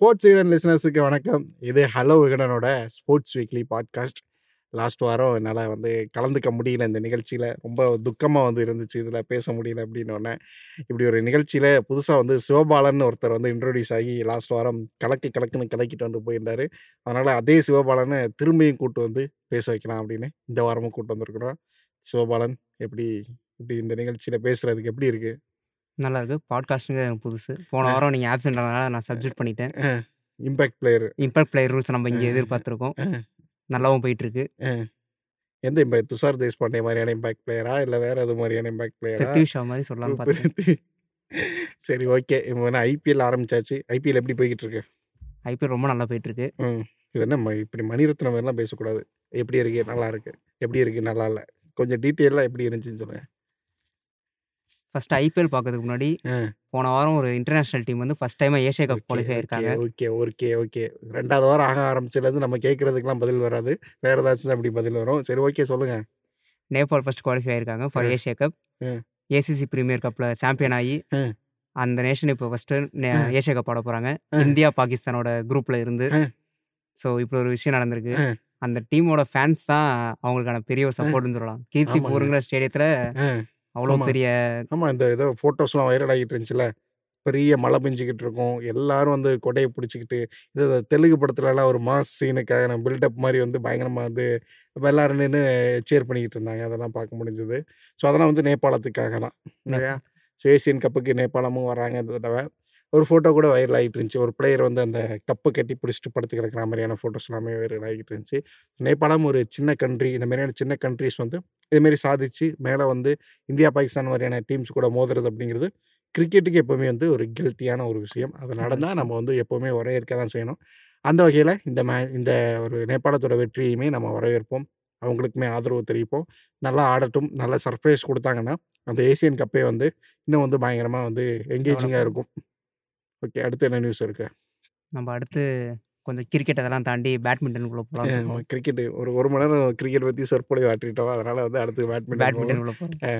Sports Vikatan லிசனர்ஸுக்கு வணக்கம். இது ஹலோ விகடனோட ஸ்போர்ட்ஸ் வீக்லி பாட்காஸ்ட். லாஸ்ட் வாரம் என்னால் வந்து கலந்துக்க முடியல இந்த நிகழ்ச்சியில் ரொம்ப துக்கமாக வந்து இருந்துச்சு. இதில் பேச முடியல அப்படின்னோடனே இப்படி ஒரு நிகழ்ச்சியில் புதுசாக வந்து சிவபாலன்னு ஒருத்தர் வந்து இன்ட்ரோடியூஸ் ஆகி லாஸ்ட் வாரம் கலக்கு கலக்குன்னு கலக்கிட்டு வந்து போயிருந்தார் அதனால் அதே சிவபாலனை திரும்பியும் கூட்டு வந்து பேச வைக்கலாம் அப்படின்னு இந்த வாரமும் கூட்டு வந்திருக்கிறோம். சிவபாலன் எப்படி இப்படி இந்த நிகழ்ச்சியில் பேசுகிறதுக்கு எப்படி இருக்குது இருக்கு? நல்லாயிருக்கு. பாட்காஸ்ட்டுங்க எனக்கு புதுசு. போன. வாரம் நீங்க ஆப்சென்ட் ஆனதுனால நான் சப்ஸ்டிட்யூட் பண்ணிட்டேன். Impact player. Impact player rules நம்ம. இங்க எதிர்பார்த்துருக்கோம். நல்லாவும் போயிட்டுருக்கு. அ. எந்த இம்பாக்ட்? துஷார் தேஷ்பாண்டே மாரியான இம்பாக்ட் பிளேயரா? இல்ல வேற எது மாரியான இம்பாக்ட் பிளேயரா? பிருத்வி ஷா மாரி சொல்லலான்னு பார்த்தேன். பிருத்தி சரி ஓகே. இப்போ என்ன ஐபிஎல் ஆரம்பிச்சாச்சு. ஐபிஎல் எப்படி போய்க்கிட்டு இருக்கு? ஐபிஎல் ரொம்ப நல்லா போயிட்டுருக்கு. ம். இது என்ன இப்படி மணிரத்னம் மாரிலாம் பேசக்கூடாது. எப்படி இருக்கு? நல்லா இருக்கு. எப்படி இருக்கு? நல்லா இல்ல. கொஞ்சம் டீட்டெயிலா எப்படி இருந்துச்சுன்னு சொல்லுங்க. ஃபர்ஸ்ட்டு ஐபிஎல் பார்க்கறதுக்கு முன்னாடி. போன வாரம் ஒரு இன்டர்நேஷனல் டீம் வந்து ஃபர்ஸ்ட் டைமா ஏசியா கப் குவாலிஃபை ஓகே, ஆயிருக்காங்க. Okay, okay, okay. 2வது வாரம் ஆக ஆரம்பிச்சதுலேருந்து நம்ம கேட்கறதுக்கெல்லாம் பதில் வராது. வேற ஏதாச்சும் அப்படி பதில் வரும். சரி ஓகே சொல்லுங்க. நேபாள் ஃபர்ஸ்ட் குவாலிஃபை ஆயிருக்காங்க for uh. Asia cup. ACC premier கப்ல சாம்பியன் அ. அந்த நேஷன் இப்போ அ. ஏசியா கப் ஆட போறாங்க. இந்தியா, பாகிஸ்தானோட குரூப்ல இருந்து. ஸோ இப்படி ஒரு விஷயம் நடந்திருக்கு. அந்த டீமோட ஃபேன்ஸ் தான் அவங்களுக்கான பெரிய ஒரு அ. சப்போர்ட்ன்னு சொல்லலாம். கீர்த்தி. பூருங்கிற ஸ்டேடியத்தில. அவ்வளோ. பெரிய ஆமா. இந்த ஏதோ ஃபோட்டோஸ்லாம் வைரல் ஆகிட்டு இருந்துச்சுல்ல. பெரிய மழை பெஞ்சுக்கிட்டு இருக்கும். எல்லாரும் வந்து கொடைய பிடிச்சுக்கிட்டு, இது தெலுங்கு படத்துலலாம் ஒரு மாஸ் சீனுக்கான பில்டப் மாரி வந்து பயங்கரமா வந்து எல்லாரும் நின்னு சியர் பண்ணிக்கிட்டு இருந்தாங்க. அதெல்லாம் பார்க்க முடிஞ்சது. ஸோ அதெல்லாம் வந்து நேபாளத்துக்காக தான். இல்லையா? ஸோ ஏசியன் கப்புக்கு நேபாளமும் வர்றாங்க இந்த தடவ. ஒரு ஃபோட்டோ கூட வைரல் ஆகிட்டு இருந்துச்சு. ஒரு பிளேயர் வந்து அந்த கப்ப கட்டி பிடிச்சிட்டு படுத்து கிடக்கிற மாரியான ஃபோட்டோஸ் எல்லாமே வைரல் ஆகிட்டு இருந்துச்சு. நேபாளம் ஒரு சின்ன கண்ட்ரி. இந்த மாரியான சின்ன கண்ட்ரீஸ் வந்து இதுமாரி சாதிச்சு மேல வந்து இந்தியா, பாகிஸ்தான் மாரியான டீம்ஸ் கூட மோதுறது அப்படிங்கிறது கிரிக்கெட்டுக்கு எப்பவுமே வந்து ஒரு கில்ட்டியான ஒரு விஷயம். அது நடந்தா நம்ம வந்து எப்பவுமே வரவேற்க தான் செய்யணும். அந்த வகையில இந்த மே இந்த ஒரு நேபாளத்தோட வெற்றியுமே நம்ம வரவேற்போம். அவங்களுக்குமே ஆதரவு தெரிவிப்போம். நல்லா ஆடட்டும். நல்ல சர்ப்ரைஸ் குடுத்தாங்கன்னா, அந்த ஏசியன் கப்பே வந்து இன்னும் வந்து பயங்கரமா வந்து எங்கேஜிங்கா டெவலப் இருக்கும். ஓகே. அடுத்து என்ன நியூஸ் இருக்கு? நம்ம அடுத்து கொஞ்சம் கிரிக்கெட் அதெல்லாம் தாண்டி பேட்மிண்டனுக்குள்ள. இருக்கோம். கிரிக்கெட் ஒரு 1 மணி நேரம் கிரிக்கெட் பத்தி சொற்பொழிவு ஆற்றிட்டோம். அதனால வந்து அடுத்து பேட்மிண்டன். பேட்மிண்டனுக்குள்ள போறோம். அ.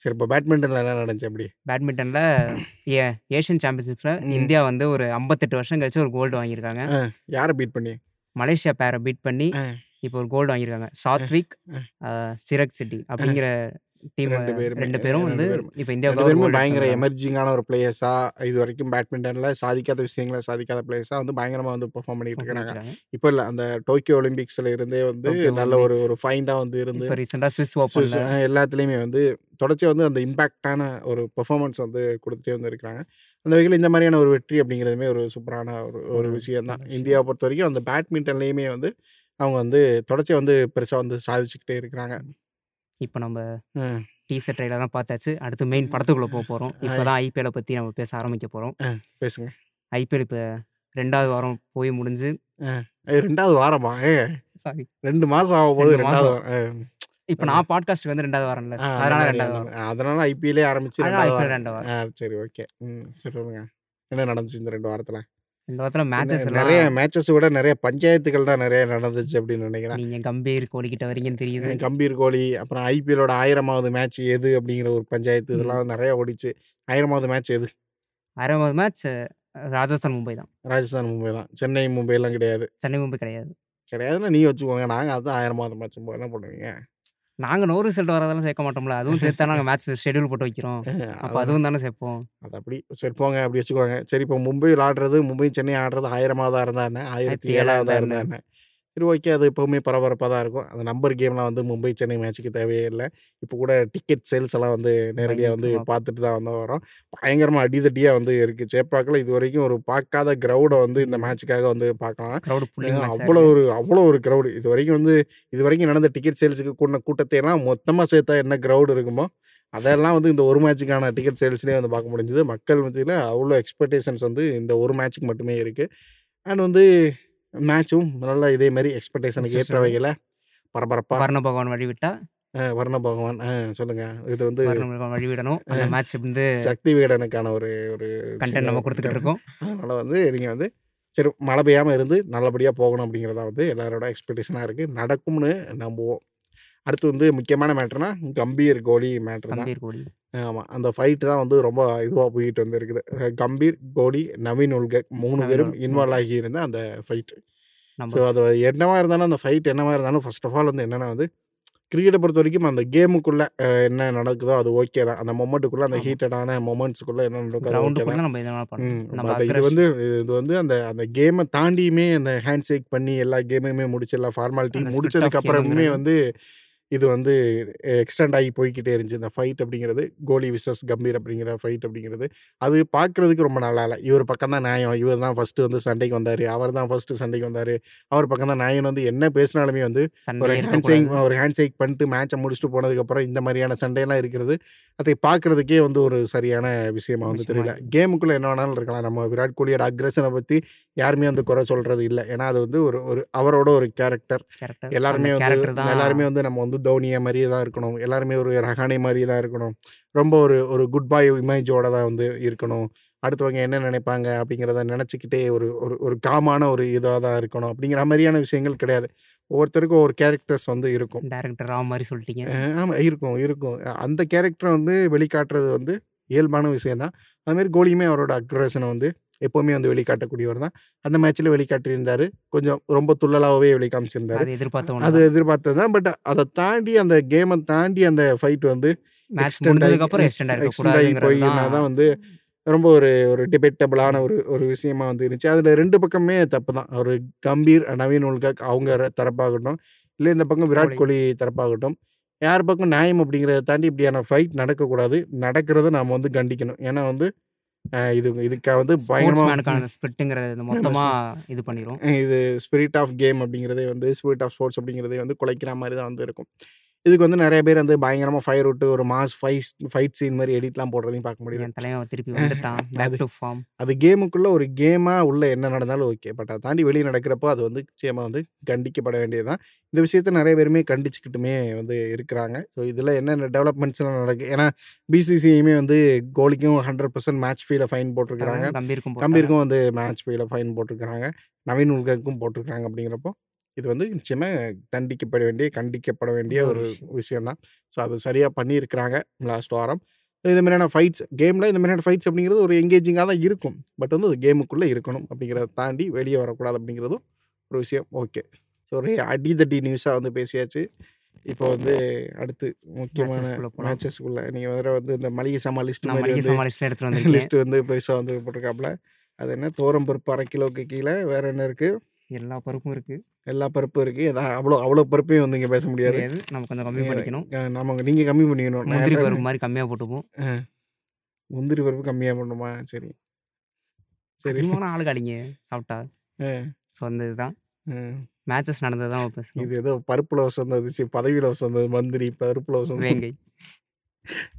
சரி இப்போ பேட்மிண்டன்ல என்ன நடந்துச்சு அப்படி? பேட்மிண்டன்ல ஏ ஏசியன் சாம்பியன்ஷிப்ல ம். இந்தியா வந்து ஒரு 58 வருஷம் கழிச்சு ஒரு கோல்டு வாங்கியிருக்காங்க. யார பீட் பண்ணி? மலேசியா பேர பீட் பண்ணி. இப்போ ஒரு கோல்டு வாங்கியிருக்காங்க. சாத்விக், சிராக் ஷெட்டி அ. அப்படிங்கிற டீம் 2 பேருமே 2 அ பேரும் 2 வந்து. இப்போ 2 இந்தியாவுக்காக ஒரு பேருமே கோல்டு பயங்கர. எமர்ஜிங்கான ஒரு பிளேயர்ஸா, இதுவரைக்கும் பேட்மிண்டன்ல சாதிக்காத விஷயங்கள சாதிக்காத பிளேயர்ஸா வந்து பயங்கரமா வந்து பெர்ஃபார்ம் பண்ணிட்டு இருக்காங்க. இப்போ இல்ல அந்த டோக்கியோ ஒலிம்பிக்ஸ்ல இருந்தே வந்து நல்ல ஒரு. ஒரு ஃபைண்டா வந்து இருந்து ரீசென்ட்டா ஸ்விஸ் அ எல்லாத்துலயுமே வந்து தொடர்ச்சியா வந்து அந்த இம்பாக்ட்டான ஒரு பெர்ஃபார்மன்ஸ் வந்து குடுத்துட்டே வந்து இருக்கிறாங்க. அந்த வகையில இந்த மாரியான ஒரு வெற்றி அப்படிங்கிறதுமே ஒரு சூப்பரான ஒரு ஒரு விஷயம் தான். இந்தியாவ பொறுத்தவரைக்கும் அந்த பேட்மிண்டன்லயுமே வந்து அவங்க வந்து தொடர்ச்சியா வந்து பெருசா வந்து சாதிச்சுக்கிட்டே இருக்கிறாங்க. இப்போ நம்ம. டீசர் ட்ரெய்லர்லாம் பார்த்தாச்சு. அடுத்து மெயின் படத்துக்குள்ள போ போறோம். இப்போ தான் ஐபிஎல்ல பத்தி நம்ம பேச ஆரம்பிக்க போறோம். அ. பேசுங்க. ஐபிஎல் இப்ப 2வது வாரம் போய் முடிஞ்சு 2வது வாரமா? சாரி. 2 மாசம் ஆகப்போகுது 2 2வது மாசம். வாரம். இப்போ. நான் பாட்காஸ்ட்க்கு வந்து 2வது வாரம்ல. ஆ அந்த அதனால மாரி 2வது அந்த வாரம். அதனால ஐபிஎல்லே ஆரம்பிச்சு அதனால 2வது ஐபிஎல் வாரம். 2 ஆ வாரம். சரி ஓகே. ம். சரி சொல்லுங்க. என்ன நடந்துச்சு இந்த 2 வாரத்துல? 2 வாரத்துல மேட்சஸ் நெறைய எல்லாம் மேட்சஸ விட நெறைய பஞ்சாயத்துகள் தான் நெறைய நடந்துச்சு அப்படின்னு நினைக்கிறேன். நீங்க கம்பீர், கோலி கிட்ட வரீங்கன்னு தெரியுது. கம்பீர் கோலி, அப்புறம் ஐபிஎல்லோட 1000வது மேட்ச் எது அப்படிங்கிற ஒரு பஞ்சாயத்து. இதெல்லாம் நெறைய ஓடிச்சு. 1000வது மேட்ச் எது? 1000வது மேட்ச் ராஜஸ்தான் மும்பை தான். ராஜஸ்தான் மும்பை தான். சென்னை மும்பைலாம் கிடையாது. சென்னை மும்பை கிடையாது. கிடையாதுன்னா நீங்க வச்சுக்கோங்க. நாங்க அதான் 1000வது மேட்சும்போது என்ன பண்ணுவீங்க? நாங்க நோ ரிசல்ட் வரதெல்லாம் சேர்க்க மாட்டோம்ல. அதுவும் சேர்த்து தான் நாங்க மேட்ச் ஷெட்யூல் போட்டு வைக்கிறோம். அப்ப. அதுவும் தானே சேர்ப்போம். அது அப்படி. சரி போங்க அப்படி வச்சுக்கோங்க. சரி இப்போ மும்பையில் ஆடுறது மும்பை, சென்னை ஆடுறது 1000வதா இருந்தா என்ன? 1007வதா 1007 இருந்தா என்ன? சரி ஓகே. அது எப்பவுமே பரபரப்பா தான் இருக்கும். அந்த நம்பர் கேம்லாம் வந்து மும்பை, சென்னை மேட்ச்சுக்கு தேவையே இல்ல. இப்போ கூட டிக்கெட் சேல்ஸ் எல்லாம் வந்து நேரடியா வந்து பார்த்துட்டு தான் வந்து வரோம். பயங்கரமா அடிதடியா வந்து இருக்கு. சேப்பாக்குல இதுவரைக்கும் ஒரு பார்க்காத கிரவுட வந்து இந்த ம். மேட்ச்சுக்காக வந்து பார்க்கலாம். அவ்வளோ. ஒரு அவ்வளோ ஒரு கிரவுடு. இதுவரைக்கும் வந்து இதுவரைக்கும் நடந்த டிக்கெட் சேல்ஸுக்கு கூடுன கூட்டத்தையெல்லாம் மொத்தமா சேர்த்தா என்ன கிரவுட் இருக்குமோ, அதெல்லாம் வந்து இந்த ஒரு மேட்ச்சுக்கான டிக்கெட் சேல்ஸ்லயே வந்து பார்க்க முடிஞ்சது. மக்கள் மத்தியில அவ்வளோ எக்ஸ்பெக்டேஷன்ஸ் வந்து இந்த ஒரு மேட்ச்சுக்கு மட்டுமே இருக்கு. அண்ட் வந்து மேட்சும் நல்லா இதே மாரி எக்ஸ்பெக்டேஷனுக்கு ஏற்ற வகையில பரபரப்பா வர்ண பகவான் வழிவிட்டா வர்ண பகவான் சொல்லுங்க. இது வந்து வழிவிடணும். அந்த மேட்ச் வந்து சக்தி விகடனுக்கான ஒரு ஒரு கன்டென்ட் சின்ன நம்ம ஒரு குடுத்துக்கிட்டு இருக்கோம். அதனால வந்து நீங்க வந்து சரி மழை பெய்யாம இருந்து நல்லபடியா போகணும் அப்படிங்கிறது வந்து எல்லாரோட எக்ஸ்பெக்டேஷனா இருக்கு. நடக்கும்னு நம்புவோம். அடுத்து வந்து முக்கியமான மேட்டர்னா கம்பீர் கோலி மேட்டர் தான். கோலி. ஆமாம் அந்த ஃபைட்டு தான் வந்து ரொம்ப இதுவாக போயிட்டு வந்திருக்குது. கம்பீர் கோலி நவீன் உல்கக் மூணு பேரும் இன்வால்வ் ஆகி இருந்த அந்த ஃபைட்டு ஸோ அது என்னவா இருந்தாலும் அந்த ஃபைட் என்னவா இருந்தாலும் ஃபர்ஸ்ட் ஆஃப் ஆல் வந்து என்னன்னா வந்து கிரிக்கெட்டை பொறுத்த வரைக்கும் அந்த கேமுக்குள்ளே என்ன நடக்குதோ அது ஓகே தான். அந்த மொமெண்ட்டுக்குள்ளே அந்த. ஹீட்டடான மொமெண்ட்ஸுக்குள்ளே என்ன நடக்குதோ அது ஓகே கிரவுண்டுக்குள்ள தான். நம்ம எதனா பண்ணலாம். ம் நம்ம பட் இது வந்து இது வந்து அந்த அந்த கேமை தாண்டியுமே அந்த ஹேண்ட் ஷேக் பண்ணி எல்லா கேமையுமே முடிச்சு எல்லா ஃபார்மாலிட்டி அந்த ஸ்பிரிட் முடிச்சதுக்கு ஆஃப் அப்புறமே கேமுங்கிறது வந்து இது வந்து எக்ஸ்டெண்ட் ஆகி போய்க்கிட்டே இருந்துச்சு. இந்த ஃபைட் அப்படிங்கிறது கோலி விசஸ் கம்பீர் அப்படிங்கிற ஃபைட் அப்படிங்கிறது. அது பார்க்குறதுக்கு ரொம்ப நல்லா இல்லை. இவர் பக்கம் தான் நியாயம். இவர் தான் ஃபஸ்ட்டு வந்து சண்டைக்கு வந்தார். அவர் தான் ஃபஸ்ட்டு சண்டைக்கு வந்தார். அவர் பக்கம் தான் நியாயம் வந்து என்ன பேசினாலுமே வந்து ஒரு ஹேண்ட் ஷேக் ஒரு ஹேண்ட் ஷேக் பண்ணிட்டு மேட்சை முடிச்சுட்டு போனதுக்கப்புறம் இந்த மாதிரியான சண்டையெல்லாம் இருக்கிறது அதை பார்க்குறதுக்கே வந்து ஒரு சரியான விஷயமா வந்து தெரியல. கேமுக்குள்ளே என்ன வேணாலும் இருக்கலாம். நம்ம விராட் கோலியோட அக்ரஷனை பற்றி யாருமே வந்து குறை சொல்கிறது இல்லை. ஏன்னா அது வந்து ஒரு ஒரு அவரோட ஒரு கேரக்டர் எல்லாருமே வந்து எல்லாருமே வந்து நம்ம வந்து தோனியை மாதிரியே தான் இருக்கணும். எல்லாருமே ஒரு ரஹானே மாதிரியே தான் இருக்கணும். ரொம்ப ஒரு ஒரு குட் பாய் இமேஜோட தான் வந்து இருக்கணும். அடுத்தவங்க என்ன நினைப்பாங்க அப்படிங்கிறத நினச்சிக்கிட்டே ஒரு ஒரு ஒரு காமான ஒரு இதாக தான் இருக்கணும். அப்படிங்கிற மாதிரியான விஷயங்கள் கிடையாது. ஒவ்வொருத்தருக்கும் ஒரு கேரக்டர்ஸ் வந்து இருக்கும். டேரக்டர் ராவ் மாதிரி சொல்லிட்டீங்க. ஆமாம் இருக்கும் இருக்கும். அந்த கேரக்டரை வந்து வெளிக்காட்டுறது வந்து இயல்பான விஷயம் தான் அதுமாரி கோலியுமே அவரோட அக்ரஷனை வந்து எப்போவுமே வந்து வெளிக்காட்டக்கூடியவர் தான். அந்த மேட்ச்சில் வெளிக்காட்டியிருந்தார். கொஞ்சம் ரொம்ப துள்ளலாகவே வெளிக்காமிச்சிருந்தார். அது எதிர்பார்த்த எதிர்பார்த்தது தான். பட் அதை தாண்டி அந்த கேமை தாண்டி அந்த ஃபைட் வந்து போயினா தான் வந்து ரொம்ப ஒரு ஒரு டிபேட்டபிளான ஒரு ஒரு விஷயமா வந்து இருந்துச்சு. அதில் ரெண்டு பக்கமே தப்பு தான். ஒரு கம்பீர் நவீன் உல்கக் அவங்க தரப்பாகட்டும் இல்லை இந்த பக்கம் விராட் கோலி தரப்பாகட்டும். யார் பக்கம் நியாயம் அப்படிங்கிறத தாண்டி இப்படியான ஃபைட் நடக்கக்கூடாது. நடக்கிறத நாம் வந்து கண்டிக்கணும். ஏன்னா வந்து இது இதுக்காக வந்து அந்த ஸ்பிரிட்டுங்கிறது மொத்தமாக இது பண்ணிடும் இது ஸ்பிரிட் ஆஃப் கேம் அப்படிங்கிறதே வந்து ஸ்பிரிட் ஆஃப் ஸ்போர்ட்ஸ் அப்படிங்கிறதே வந்து குலைக்கிற மாதிரி தான் வந்து இருக்கும். இதுக்கு வந்து நிறைய பேர் வந்து பயங்கரமாக ஃபயர் விட்டு ஒரு மாஸ் ஃபைட் ஃபைட் சீன் மாதிரி எடிட்லாம் போடுறதையும் பார்க்க முடியுது. என் தலைவன் திருப்பி வந்துட்டான். அது டு ஃபார்ம் அது கேமுக்குள்ள ஒரு கேமாக உள்ள என்ன நடந்தாலும் ஓகே பட் அதை தாண்டி வெளியே நடக்கிறப்போ அது வந்து நிச்சயமாக வந்து கண்டிக்கப்பட வேண்டியது தான் இந்த விஷயத்த நிறைய பேருமே கண்டிச்சுக்கிட்டுமே வந்து இருக்கிறாங்க. ஸோ இதில் என்னென்ன டெவலப்மெண்ட்ஸ்லாம் நடக்கு ஏன்னா பிசிசிஐயுமே வந்து கோலிக்கும் ஹண்ட்ரட் பர்சன்ட் மேட்ச் ஃபீல ஃபைன் போட்டிருக்கிறாங்க. கம்பீருக்கும் வந்து மேட்ச் ஃபீல ஃபைன் போட்டிருக்கிறாங்க. நவீன் உல்கக்கும் போட்டிருக்காங்க அப்படிங்கிறப்போ. இது வந்து நிச்சயமாக தண்டிக்கப்பட வேண்டிய கண்டிக்கப்பட வேண்டிய ஒரு விஷயம். விஷயம் தான். ஸோ அது சரியாக பண்ணியிருக்கிறாங்க லாஸ்ட் வாரம். இந்த மாதிரியான ஃபைட்ஸ் கேமில் இந்த மாதிரியான ஃபைட்ஸ் அப்படிங்கிறது ஒரு எங்கேஜிங்காக தான் இருக்கும். பட் வந்து அது கேமுக்குள்ளே இருக்கணும் அப்படிங்கிறத தாண்டி வெளியே வரக்கூடாது அப்படிங்கிறதும் ஒரு விஷயம். ஓகே. ஸோ ஒரு அடி தட்டி நியூஸாக வந்து பேசியாச்சு. இப்போ வந்து அடுத்து முக்கியமான மேட்சஸ்க்குள்ளே நீங்கள் வேறு வந்து இந்த மளிகை வந்திருக்கேன் லிஸ்ட் வந்து பெருசாக வந்து போட்டிருக்காப்புல அது என்ன? தோரம் பருப்பு அரை கிலோவுக்கு கீழே. வேறு என்ன இருக்குது எல்லா பருப்பும் இருக்குது எல்லா பருப்பும் இருக்குது ஏதாவது அவ்வளோ அவ்வளோ பருப்பையும் வந்து இங்கே பேச முடியாது. நம்ம கொஞ்சம் கம்மி பண்ணிக்கணும். நம்ம நீங்கள் கம்மி பண்ணிக்கணும். முந்திரி பருப்பு மாதிரி கம்மியாக போட்டுப்போம். முந்திரி பருப்பு கம்மியாக பண்ணுமா சரி. சரி. ஆளுங்க அடிங்க சாப்பிட்டா. ஸோ அந்த இதுதான். மேட்சஸ் நடந்தது தான் இது ஏதோ பருப்புல வசந்தது. பதவியில் வசந்தது. மந்திரி பருப்புல வசந்தது. வேங்கை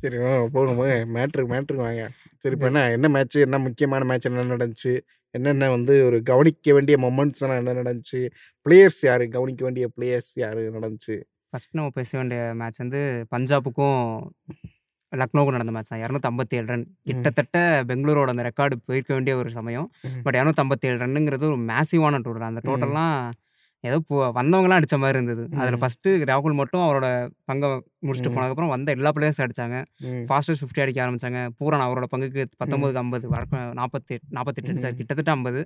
சரி போகணுமா? மேட்ருக்கு மேட்ருக்கு வாங்க. சரி இப்போ என்ன என்ன மேட்ச் என்ன முக்கியமான மேட்ச் என்ன நடந்துச்சு? என்னென்ன வந்து ஒரு கவனிக்க வேண்டிய மொமெண்ட்ஸ் எல்லாம் என்ன நடந்துச்சு? பிளேயர்ஸ் யார்? கவனிக்க வேண்டிய பிளேயர்ஸ் யார்? நடந்துச்சு? ஃபர்ஸ்ட் நம்ம பேச வேண்டிய மேட்ச் வந்து பஞ்சாபுக்கும் லக்னோவுக்கும் நடந்த மேட்ச் தான். இரநூத்தம்பத்தேழு ரன் கிட்டத்தட்ட பெங்களூரோட அந்த ரெக்கார்டு போயிருக்க வேண்டிய ஒரு சமயம். பட் இரநூத்தம்பத்தேழு ரன்னுங்கிறது ஒரு மேசிவான டோட்டல் அந்த டோட்டல்லாம் ஏதோ போ வந்தவங்கலாம் அடிச்ச மாதிரி இருந்தது. அதில் ம். ஃபர்ஸ்ட் ராகுல் மட்டும் அவரோட பங்கை முடிச்சுட்டு. போனதுக்கப்புறம் வந்த எல்லா பிளேயர்ஸும் அடிச்சாங்க. ம், ஃபாஸ்டஸ்ட் ஃபிஃப்டி அடிக்க ஆரம்பிச்சாங்க. பூரன் அவரோட பங்குக்கு பத்தொம்பதுக்கு ஐம்பது வழக்கம் நாற்பத்தி நாற்பத்தெட்டு அடிச்சார். கிட்டத்தட்ட ஐம்பது.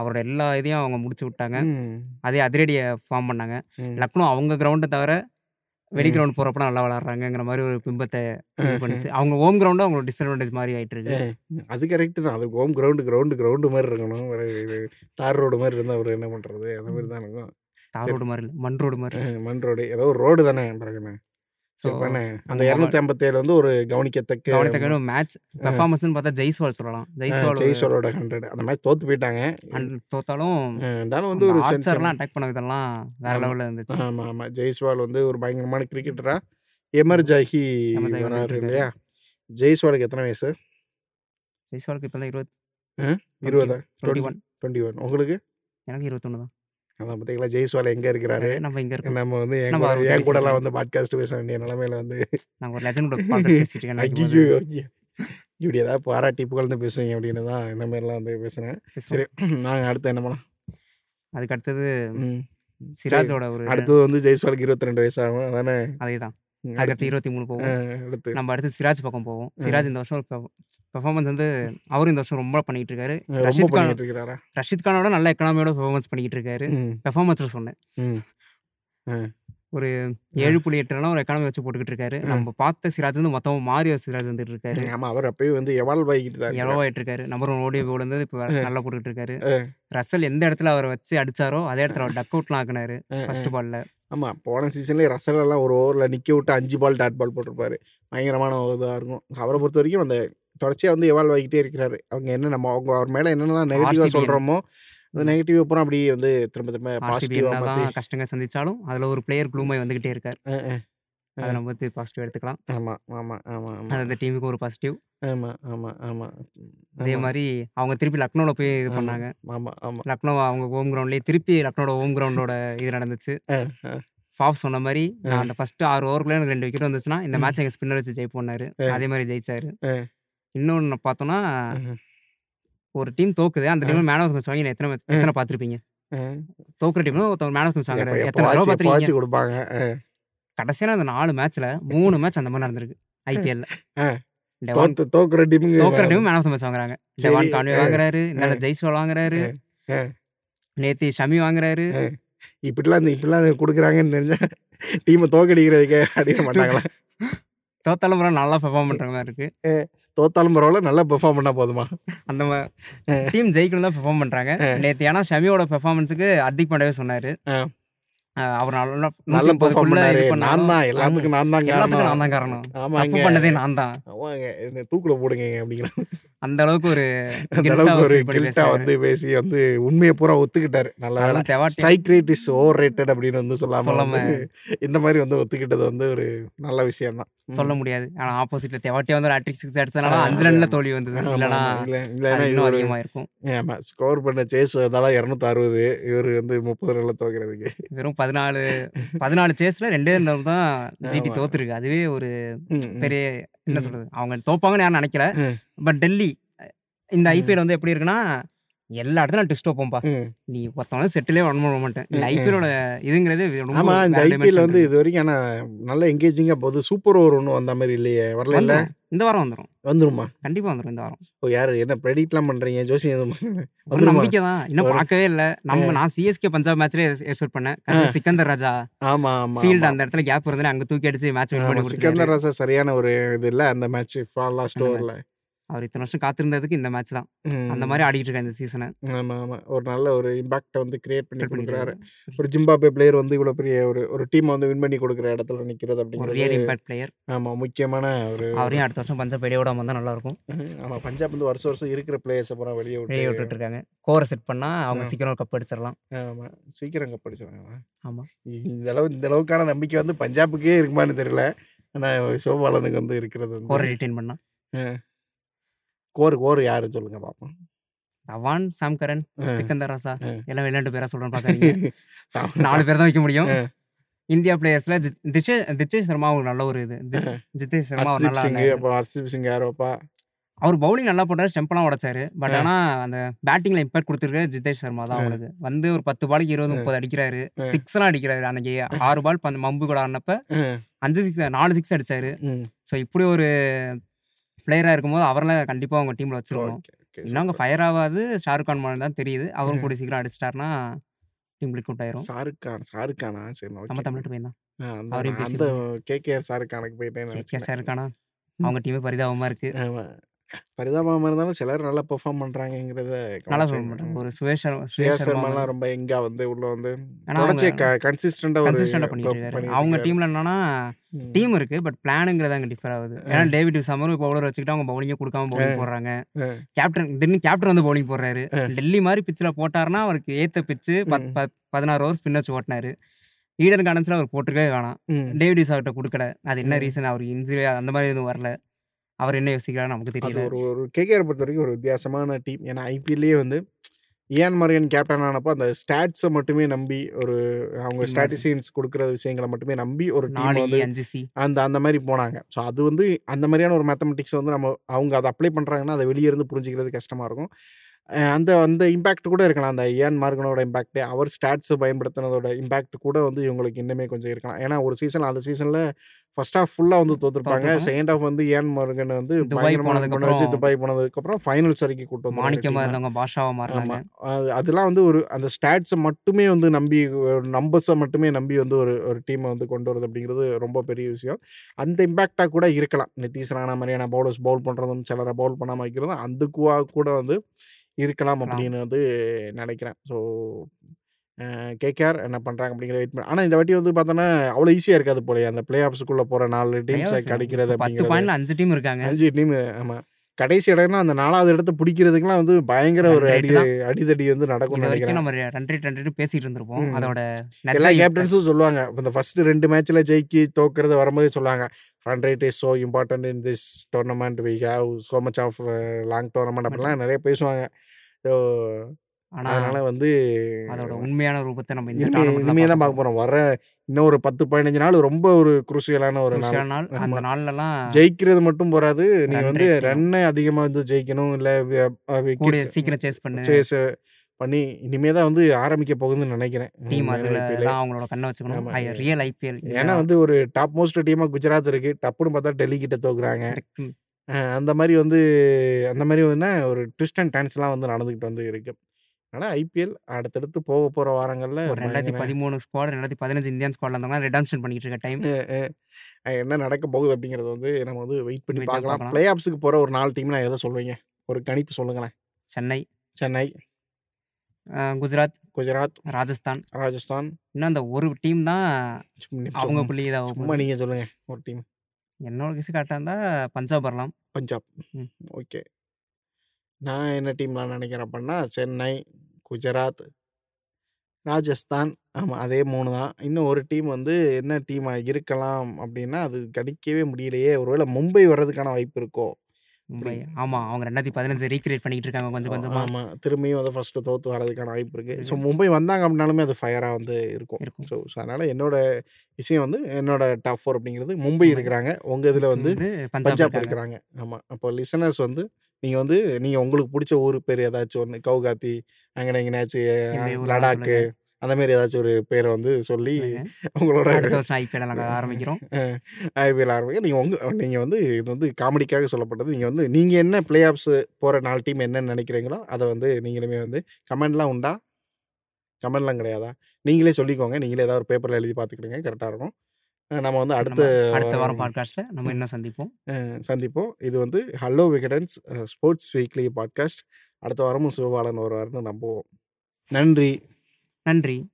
அவரோட எல்லா இதையும் அவங்க முடிச்சு விட்டாங்க. அதே அதிரடியை ஃபார்ம் பண்ணாங்க. லக்னோ அவங்க கிரவுண்டை தவிர வெளி. கிரவுண்ட் போகிறப்ப நல்லா விளாட்றாங்கங்கிற மாதிரி ஒரு பிம்பத்தை பண்ணுச்சு. அவங்க ஹோம் கிரவுண்டும் அவங்களோட டிஸ்அட்வான்டேஜ் மாதிரி ஆயிட்டு இருக்கு அது கரெக்டு தான். அது ஹோம் கிரவுண்டு கிரவுண்டு கிரவுண்டு மாதிரி இருக்கணும். தார் ரோடு மாதிரி இருந்தால் அவர் என்ன பண்ணுறது அந்த மாதிரி தான் இருக்கும் தார் ரோடு மாதிரி இல்லை மண் ரோடு மாதிரி. மண் ரோடு ஏதோ ஒரு ரோடு தானே பிறகுண்ணே அந்த இரநூத்தி ஐம்பத்தேழு வந்து ஒரு கவனிக்கத்தக்க கவனித்தக்க மேட்ச் பெர்ஃபார்மன்ஸ்னு பார்த்தா ஜெய்ஸ்வால் சொல்லலாம். ஜெய்ஸ்வால் ஜெய்ஸ்வரோட ஹண்ட்ரட் அந்த மாதிரி தோத்து போயிட்டாங்க. அண்ட் தோத்தாலும் இருந்தாலும் வந்து ஒரு சென்ஸ் ஆர்ச்சர்லாம் அட்டாக் பண்ண விதம்லாம் வேற. லெவலில் இருந்துச்சு. ஆமாம் ஆமாம் ஜெய்ஸ்வால் வந்து ஒரு பயங்கரமான கிரிக்கெட்டராக எமர்ஜ் ஆகி வராரு இல்லையா? ஜெய்ஸ்வாலுக்கு எத்தனை வயசு? ஜெய்ஸ்வாலுக்கு இப்போ தான் இருபது இருபதா? டுவெண்ட்டி ஒன் டுவெண்ட்டி ஒன் உங்களுக்கு? எனக்கு இருபத்தொன்று தான். அதான் பார்த்தீங்களா ஜெய்ஸ்வால் எங்கே இருக்கிறாரு நம்ம இங்கே இருக்கோம் நம்ம வந்து என் கூடலாம் வந்து பாட்காஸ்ட் பேச வேண்டிய நிலமையில வந்து நாங்கள் ஒரு லெஜண்ட் பேசிட்டு. இப்படி ஏதாவது பாராட்டி புகழ்ந்து பேசுவீங்க அப்படின்னு தான் இந்த மாதிரிலாம் வந்து பேசுனேன். சரி நாங்கள் அடுத்து என்ன பண்ணலாம் அதுக்கு அடுத்தது. சிராஜோட ஒரு அடுத்தது வந்து ஜெய்ஸ்வாலுக்கு 22 வயசு ஆகும். அதானே? அதேதான். ம். அதுக்கடுத்து அடுத்து 23 அ போகும். அடுத்து. நம்ம அடுத்து சிராஜ் பக்கம் போவோம். சிராஜ் இந்த வருஷம் பெர்ஃபார்மன்ஸ் வந்து அவரும் இந்த வருஷம் ரொம்ப பண்ணிட்டு இருக்காரு. ரஷீத் கான் பண்ணிட்டு? ரஷீத் கானோட நல்ல எக்கனாமியோட பெர்ஃபார்மன்ஸ் பண்ணிக்கிட்டு இருக்காரு. பெர்ஃபார்மன்ஸ்ல சொன்னேன். ஒரு அ. 7.8 ரன்லாம் ஒரு எக்கானமி வச்சு போட்டுக்கிட்டு இருக்காரு. நம்ம பார்த்த சிராஜ் வந்து மொத்தமா மாறி சிராஜ் வந்துட்டு இருக்காரு. ஆமா. அவர் அப்பயும் வந்து எவால்வ் ஆகிட்டு தான் இருக்கிறாரு. எலவாயிட்டு இருக்காரு. நம்பர் 1 ஓடிஐ பவுலர் வந்து இப்ப. நல்லா போட்டுக்கிட்டு இருக்காரு. ரசல் எந்த இடத்துல அவர வச்சு அடிச்சாரோ, அதே இடத்துல அவர் டக் அவுட்லாம் ஆக்குனாரு. ஃபர்ஸ்ட் பால்ல. ஆமா. போன சீசன்லயே ரசல் எல்லாம் ஒரு ஓவர்ல நிக்க விட்டு 5 பால் டாட் பால் போட்டிருப்பாரு. பயங்கரமான இதா இருக்கும். அவர பொறுத்தவரைக்கும் அந்த தொடர்ச்சியா வந்து எவால்வ் ஆகிட்டே இருக்கிறாரு. அவங்க என்ன நம்ம அவங்க அவர் மேல என்னென்னலாம் நெகட்டிவா ஆர்சிபி சொல்றோமோ, அந்த. நெகட்டிவ் பூரா அப்படியே வந்து திரும்ப திரும்ப ஆர்சிபி பாசிட்டிவா மாத்தி என்னதான் கஷ்டங்கள் சந்திச்சாலும், அதுல ஒரு பிளேயர் க்ளூமாய் வந்துகிட்டே இருக்கார். அத நம்ம வந்து பாசிட்டிவ் எடுத்துக்கலாம். ஆமா, ஆமா, ஆமா, ஆமா. அது அந்த டீமுக்கு ஒரு பாசிட்டிவ். ஆமா, ஆமா, ஆமா. அதே ஆமா. மாரி அவங்க திருப்பி லக்னோல போய் இது பண்ணாங்க. ஆமா, ஆமா. லக்னோ அவங்க ஹோம் கிரவுண்ட்லயே திருப்பி லக்னோட ஹோம் கிரவுண்டோட இது நடந்துச்சு. ஃபாஃப் சொன்ன. நான் அந்த ஃபர்ஸ்ட் 6 ஓவருக்குள்ள எனக்கு 2 விக்கெட் வந்துச்சுன்னா, இந்த. மேட்ச் எங்க ஸ்பின்னர் வச்சு ஜெயிப்போம்னாரு. அதே மாரி ஜெயிச்சாரு. பார்த்தோம்னா, ம்ஹ்ம். ஒரு டீம் தோக்குது. அந்த அ. டீம்ல மேன் ஆஃப் த மேட்ச் வாங்கி எத்தன. எத்தன பார்த்துருப்பீங்க? தோக்குற டீம்ல ஒருத்தவங்க மேன் ஆஃப் த மேட்ச் எப்ப வாங்குறாரு. எத்தன? எப்பவாச்சும் குடுப்பாங்க. அ. கடைசியான அந்த 4 மேட்ச்ல 3 மேட்ச் அந்த மாரி நடந்திருக்கு. ஐபிஎல்ல. தோக்குற டீமுக்கு தோக்குற team man of the match வாங்குறாங்க. Devon Conway. வாங்குறாரு. இந்தாண்ட ஜெய்ஸ்வால் வாங்குறாரு. நேத்து ஷமி வாங்குறாரு. இப்படிலாம் இந்த இப்படிலாம் குடுக்குறாங்கன்னு தெரிஞ்சா டீம தோற்கடிக்கிறதுக்கே அடிக்க மாட்டாங்களா? தோத்தாலும் பரவால்ல நல்லா பெர்ஃபார்ம் பண்ற மாரி இருக்கு. தோத்தாலும் பரவால்ல. நல்லா பெர்ஃபார்ம் பண்ணா போதுமா? அந்த. டீம் ஜெயிக்கணும்னு தான் பெர்ஃபார்ம் பண்றாங்க. நேத்து ஏன்னா ஷமியோட பெர்ஃபார்மன்ஸ்க்கு ஹர்திக் பாண்டியாவே சொன்னாரு. அவர் நல்லா நல்லா பெர்ஃபார்ம் 130க்குள்ள பண்ணாரு. இது நான் தான். எல்லாத்துக்கும் நான் தான் எல்லாத்துக்கும் காரணம். நான் தான் காரணம். ஆமாங்க. பண்ணதே நான் தான். ஆமாங்க. தூக்குல போடுங்கங்க அப்படிங்கிறான். அந்த அளவுக்கு ஒரு அந்த அளவுக்கு ஒரு கில்ட்டா. வந்து பேசி வந்து உண்மைய பூரா ஒத்துக்கிட்டாரு. நல்ல strike rate is overrated அப்படின்னு வந்து சொல்லாம சொல்லாம இந்த மாரி வந்து ஒத்துக்கிட்டது வந்து ஒரு நல்ல விஷயம் தான். சொல்ல. முடியாது. ஆனா ஆப்போசிட்ல தெவாட்டியா வந்து ஹேட்ரிக் சிக்ஸ் அடிச்சதுனால 5 அது ரன்ல தோல்வி வந்தது. இல்லனா இன்னும் இவரு அதிகமாயிருக்கும். ஆமா. ஸ்கோர் பண்ண சேஸ் அதால 260 இவரு வந்து 30 ரன்ல தோக்குறதுக்கு. வெறும் 14 14 சேஸ்ல 2 ரன் தான் ஜிடி. தோத்துருக்கு. அதுவே ஒரு. பெரிய என்ன. சொல்றது? அவங்க தோப்பாங்கன்னு யாரும் நெனைக்கல. பட் டெல்லி இந்த. ஐபிஎல் வந்து எப்படி இருக்குன்னா, எல்லா இடத்துலயும் ட்விஸ்ட் வைப்போம்ப்பா. நீ ஒருத்தவன செட்டிலே ரன் பண்ண மாட்டேன். இந்த. ஐபிஎல்லோட இதுங்கிறது ஆமா. இந்த ஐபிஎல் வந்து இருக்கு. இதுவரைக்கும் ஆனா நல்ல என்கேஜிங்கா போகுது. சூப்பர் ஓவர் ஒண்ணும் வந்த மாரி இல்லையே. வரலைல்ல? வந்துரும். இந்த வாரம் வந்துரும். வந்துருமா? கண்டிப்பா வந்துரும் இந்த வாரம். ஓ! யாரு என்ன பிரெடிக்ட்லாம் பண்றீங்க? எதுவும் ஒரு? நம்பிக்கை தான். இன்னும் பார்க்கவே இல்ல. நம்ம நான் சிஎஸ்கே பஞ்சாப் மேட்ச்லயே எக்ஸ்பெக்ட் பண்ணேன். சிக்கந்தர் ராஜா ஆமா, ஆமா, ஃபீல்டு. அந்த இடத்துல கேப் இருந்ததுன்னு அங்க தூக்கி அடிச்சு மேட்ச் வின். பண்ணி. சிக்கந்தர் ராசா சரியான ஒரு இது இல்ல. அந்த மேட்ச் லாஸ்ட் ஓவர்ல. அவர் இத்தன வருஷம் காத்திருந்ததுக்கு இந்த மேட்ச் தான். அந்த ம். மாரி ஆடிட்டு இருக்காரு இந்த சீசன. ஆமா, ஆமா. ஒரு நல்ல ஒரு இம்பாக்ட்ட வந்து கிரியேட் பண்ணி குடுக்குறாரு. ஒரு ஜிம்பாப்வே பிளேயர் வந்து இவ்வளோ பெரிய ஒரு ஒரு டீம வந்து வின் பண்ணி குடுக்குற இடத்துல நிக்கிறது ஒரு அப்படிங்கிறது ரியல் இம்பாக்ட் பிளேயர். ஆமா. முக்கியமான ஒரு அவரையும் அடுத்த வருஷம் பஞ்சாப் வெளிய விடாம இருந்தா நல்லா இருக்கும். ஆமா. பஞ்சாப் வந்து வருஷம் வருஷம் இருக்கிற பிளேயர்ஸ பூரா வெளிய விட்டு வெளிய விட்டுட்டு இருக்காங்க. கோர செட் பண்ணா அவங்க. சீக்கிரம் ஒரு கப் அடிச்சிரலாம். ஆமா. சீக்கிரம் கப் அடிச்சிருவாங்க. ஆமா. இந்த அளவு இந்த அளவுக்கான நம்பிக்கை வந்து பஞ்சாபுக்கே இருக்குமான்னு தெரியல. ஆனா சிவபாலனுக்கு வந்து இருக்கிறது கோர வந்து ரிட்டெயின் பண்ணா. அ. கோர் கோர் யாரு சொல்லுங்க பாப்போம். தவான், சாம் கரன், அ. சிக்கந்தர் ராசா. எல்லாம் வெளிநாட்டு பேரா சொல்றேன்னு பார்க்காதீங்க. தவ 4 பேர் தான் வைக்க முடியும். இந்தியா பிளேயர்ஸ்ல திஷே தித்தேஷ் சர்மா ஒரு நல்ல ஒரு இது. ஜித்தேஷ் சர்மா ஒரு நல்லா ஹர்ஷிப் சிங் யாரோப்பா? அவர் பவுலிங் நல்லா போட்டாரு. ஸ்டெம்ப்லாம் உடைச்சாரு. பட். ஆனா அந்த பேட்டிங்ல இம்பாக்ட் குடுத்திருக்கிறது ஜித்தேஷ் சர்மா தான். அவங்களுக்கு. வந்து ஒரு 10 பாலுக்கு 20, அ. 30 அடிக்கிறாரு. அ. சிக்ஸ்லாம் அடிக்கிறாரு. அன்னைக்கு. 6 பால் பந்து மம்பு கூட ஆடுனப்ப அ. 5 சிக்ஸ் 4 சிக்ஸ் அடிச்சாரு. ஸோ இப்படி ஒரு பிளேயரா இருக்கும்போது அவரெல்லாம் கண்டிப்பா அவங்க டீம்ல ஓகே. இன்னும் சூப்பர். ஃபயர் ஆவாது ஷாருக் கான் மேல தான் தெரியுது. அவரும் ம். கூடிய சீக்கிரம் அடிச்சிட்டாருன்னா டீம் கிளிக் அவுட் ஆயிரும். ஷாருக் கான் ஷாருக் கானா? சரி நம்ம. தமிழ்நாட்டு பையன் தான். ஆ அந்த அவரையும் அந்த. கேகேஆர் ஷாருக் கானுக்கு போயிட்டேன்னு கே கே நெனச்சுக்கிட்டேன். ஷாருக் கானா? அவங்க டீமே பரிதாபமா இருக்கு. ஆமா. பரிதாபமா இருந்தாலும் சிலர் நல்லா பெர்ஃபார்ம் பண்றாங்கங்கிறத நல்லா. பெர்ஃபார்ம் பண்றாங்க. ம். ஒரு சர்மாலாம் வந்து ரொம்ப யங்கா வந்து உள்ள வந்து ஆனா அவங்க தொடர்ச்சியா க கன்சிஸ்டன்ட்டா ஒரு கன்சிஸ்டன்ட்டா பண்ணிட்டு அவங்க. டீம்ல என்னன்னா. டீம் இருக்கு. பட் பிளானுங்கிறது அங்க டிஃபர் ஆகுது. ஏன்னா. டேவிட் விசாமரும் இப்போ பவுலர் வச்சுக்கிட்டு அவங்க பவுலிங்கே குடுக்காம. பவுலிங் போடுறாங்க. கேப்டன் திடீர்னு கேப்டன் வந்து பவுலிங் போடுறாரு. டெல்லி மாரி பிட்ச்ல போட்டாருன்னா அவருக்கு ஏத்த பிட்ச்சு பத் ம். பத் 16 ஓவர் ஸ்பின் வச்சு ஓட்டுனாரு. ஈடன் கார்டன்ஸ்ல அவர் போட்டிருக்கவே வேணாம். ம். டேவிட் விசாகிட்ட குடுக்கல. அது என்ன. ரீசன் அவருக்கு இன்ஜுரி அந்த மாரி எதுவும் வரல. அவர் என்ன யோசிக்கிறாருன்னு நமக்கு அது தெரியல. ஒரு ஒரு கேகேஆர் பொறுத்தவரைக்கும் ஒரு வித்தியாசமான டீம். ஏன்னா ஐபிஎல்லேயே வந்து இயான் மார்கன் கேப்டன் ஆனப்போ அந்த ஸ்டாட்ஸ மட்டுமே நம்பி ஒரு அவங்க ஸ்டாட்டிஸ்டிக்ஸ் குடுக்குற விஷயங்கள மட்டுமே நம்பி ஒரு டீம் 4 வந்து இ 5 சி. அந்த அந்த மாரி போனாங்க. ஸோ அது வந்து அந்த மாரியான ஒரு மேத்தமெட்டிக்ஸ் வந்து நம்ம அவங்க அத அப்ளை பண்றாங்கன்னா, அத வெளிய இருந்து புரிஞ்சுக்கிறது கஷ்டமா இருக்கும். அந்த அந்த இம்பாக்ட் கூட இருக்கலாம். அந்த இயான் மார்கனோட இம்பாக்ட், அவர் ஸ்டாட்ஸ் பயன்படுத்தினதோட இம்பாக்ட் கூட வந்து இவங்களுக்கு இன்னுமே கொஞ்சம் இருக்கலாம். ஏன்னா ஒரு சீசன்ல அந்த சீசன்ல ஃபர்ஸ்ட் ஹாஃப் ஃபுல்லா வந்து தோத்துருப்பாங்க. செகண்ட் ஹாஃப் வந்து இயான் மார்கன் வந்து துபாய் முன்ன வச்சு துபாய் போனதுக்கப்புறம் ஃபைனல்ஸ் வரைக்கும் கூட்டு வந்தாரு மாணிக்கமா. இருந்தவங்க பாஷாவா. மாறுனாங்க. அது அதெல்லாம் வந்து ஒரு அந்த ஸ்டாட்ஸ மட்டுமே வந்து நம்பி நம்பர்ஸ மட்டுமே நம்பி வந்து ஒரு ஒரு டீம வந்து கொண்டு வரது அப்படிங்கிறது ரொம்ப பெரிய விஷயம். அந்த இம்பாக்ட்டா கூட இருக்கலாம். நிதிஷ் ராணா மாரியான பவுலர்ஸ் பவுல் பண்றதும், சிலர பவுல் பண்ணாம வைக்கிறதும் அதுக்குவா கூட வந்து இருக்கலாம். அப்படின்னு வந்து நெனைக்கிறேன். ஸோ கேகேஆர் என்ன பண்றாங்க அப்படிங்கிறத வெயிட் பண்ண ஆனா இந்த வாட்டி வந்து பார்த்தோன்னா, அவ்வளோ ஈஸியா இருக்காது போலயே. அந்த பிளே ஆஃப்ஸ்க்குள்ள போற 4 பிளே டீம்ஸ கடிக்கிறது இப்ப 10 அப்படிங்கிறது. பாயிண்ட்ல 5 டீம் இருக்காங்க. 5 டீமு ஆமா. கடைசி இடம்னா அந்த 4வது இடத்த பிடிக்கிறதுக்குலாம் வந்து பயங்கர ஒரு அடி. அடிதடி வந்து இதுவரைக்கும் நெனைக்கிறேன். நம்ம ரேட் ரன் ரேட்னு பேசிட்டு இருந்திருப்போம். அதோட எல்லா கேப்டன்ஸும் சொல்லுவாங்க. இந்த ஃபர்ஸ்ட் 2 மேட்ச்ல ஜெயிக்கி தோக்குறது வரும்போதே சொல்லுவாங்க. Run rate is so important in this tournament. We have so much of long tournament but அப்படிலாம் நெறைய பேசுவாங்க. ஸோ அதனால வந்து அதோட உண்மையான ரூபத்த நம்ம இந்த தான் பார்க்க போறோம். வர இன்னும் ஒரு 10, 15 நாள் ரொம்ப ஒரு குருசியலான ஒரு நாள். அந்த. நாள்லலாம் ஜெயிக்கிறது மட்டும் போறாது. நீங்க வந்து. ரன்ன அதிகமா வந்து ஜெயிக்கணும். இல்ல சீக்கிரம் சேஸ் பண்ணு. சேஸ் பண்ணி இனிமே தான் வந்து ஆரம்பிக்க போகுதுன்னு நெனைக்கிறேன். டீம் அவங்களோட கண்ண வச்சுக்கணும். ரியல் ஐபிஎல் ஏன்னா. வந்து ஒரு டாப் மோஸ்ட் டீமா குஜராத் இருக்கு. டப்புன்னு பார்த்தா டெல்லி கிட்ட தோக்குறாங்க. அந்த மாரி வந்து அந்த மாரி வந்து ஒரு ட்விஸ்ட் அண்ட் டர்ன்ஸ்லாம் வந்து நடந்துகிட்டு வந்து இருக்கு. ஆனா ஐபிஎல் அடுத்தடுத்து போக போற வாரங்கள்ல ஒரு பயங்கர 2013 ஸ்குவாட் 2015 இந்தியன் ஸ்குவாட்ல இருந்தவங்கலாம் ரிடம்ப்ஷன் பண்ணிட்டு இருக்க டைம். என்ன நடக்க போகுது அப்படிங்கிறத வந்து நம்ம வந்து வெயிட் பண்ணி பார்க்கலாம். பிளே ஆஃப்ஸ்க்கு போற ஒரு 4 டீம்னா எத சொல்வீங்க? ஒரு கணிப்பு சொல்லுங்களேன். சென்னை, சென்னை, குஜராத், குஜராத், ராஜஸ்தான். ராஜஸ்தான். இன்னும் அந்த ஒரு டீம் தான் அவங்க புள்ளி இதாக சும்மா போகுது. நீங்க சொல்லுங்க. ஒரு டீம். என்னோட கெஸ் கரெக்ட்டா இருந்தா பஞ்சாப் வரலாம். பஞ்சாப். ஓகே. நான் என்ன டீம்லாம் நெனைக்கிறேன் அப்படின்னா, சென்னை, குஜராத், ராஜஸ்தான். ஆமா அதே 3 தான். இன்னும் ஒரு டீம் வந்து என்ன டீமா இருக்கலாம் அப்படின்னா, அது கணிக்கவே முடியலையே. ஒருவேள மும்பை வர்றதுக்கான வாய்ப்பு இருக்கோ? மும்பை. அப்படி ஆமா. அவங்க 2015 ரீகிரியேட் பண்ணிட்டு இருக்காங்க கொஞ்சம் கொஞ்சமா. ஆமா. திரும்பியும் வந்து ஃபர்ஸ்ட்டு தோத்து வர்றதுக்கான வாய்ப்பு இருக்கு. ஸோ. மும்பை வந்தாங்க அப்படின்னாலுமே அது ஃபயரா வந்து இருக்கும். இருக்கும். ஸோ ஸோ அதனால என்னோட விஷயம் வந்து என்னோட டாப் 4 அப்படிங்கிறது மும்பை. இருக்கிறாங்க. உங்க இதுல வந்து பஞ்சாப். இருக்கிறாங்க. ஆமா. அப்போ லிசனர்ஸ் வந்து நீங்க வந்து நீங்க உங்களுக்கு புடிச்ச ஊர் பேர் ஏதாச்சும் ஒண்ணு கவுகாத்தி, அங்கன எங்கனாச்சும் லடாக்கு. அந்த மாரி ஏதாச்சும் ஒரு பேர வந்து சொல்லி. உங்களோட அடுத்த வருஷம் ஐபிஎல் ஆரம்பிக்கிறோம். ஐபிஎல் ஆரம்பிக்க நீங்க உங்க நீங்க வந்து இது வந்து காமெடிக்காக சொல்லப்பட்டது. நீங்க வந்து நீங்க என்ன பிளே ஆஃப்ஸ் போற 4 டீம் என்னன்னு நெனைக்கிறீங்களோ, அத வந்து நீங்களுமே வந்து கமெண்ட்லாம் உண்டா? கமெண்ட்லாம் கிடையாதா? நீங்களே சொல்லிக்கோங்க. நீங்களே ஏதாவது ஒரு பேப்பர்ல எழுதி பார்த்துக்கிடுங்க. கரெக்ட்டா இருக்கும். நம்ம வந்து அடுத்த அடுத்த வாரம் பாட்காஸ்ட்ல நம்ம இன்னும் சந்திப்போம். சந்திப்போம். இது வந்து hello Vikatan's sports weekly podcast. அடுத்த வாரமும் சிவபாலன் வருவாருன்னு நம்புவோம். நன்றி. நன்றி.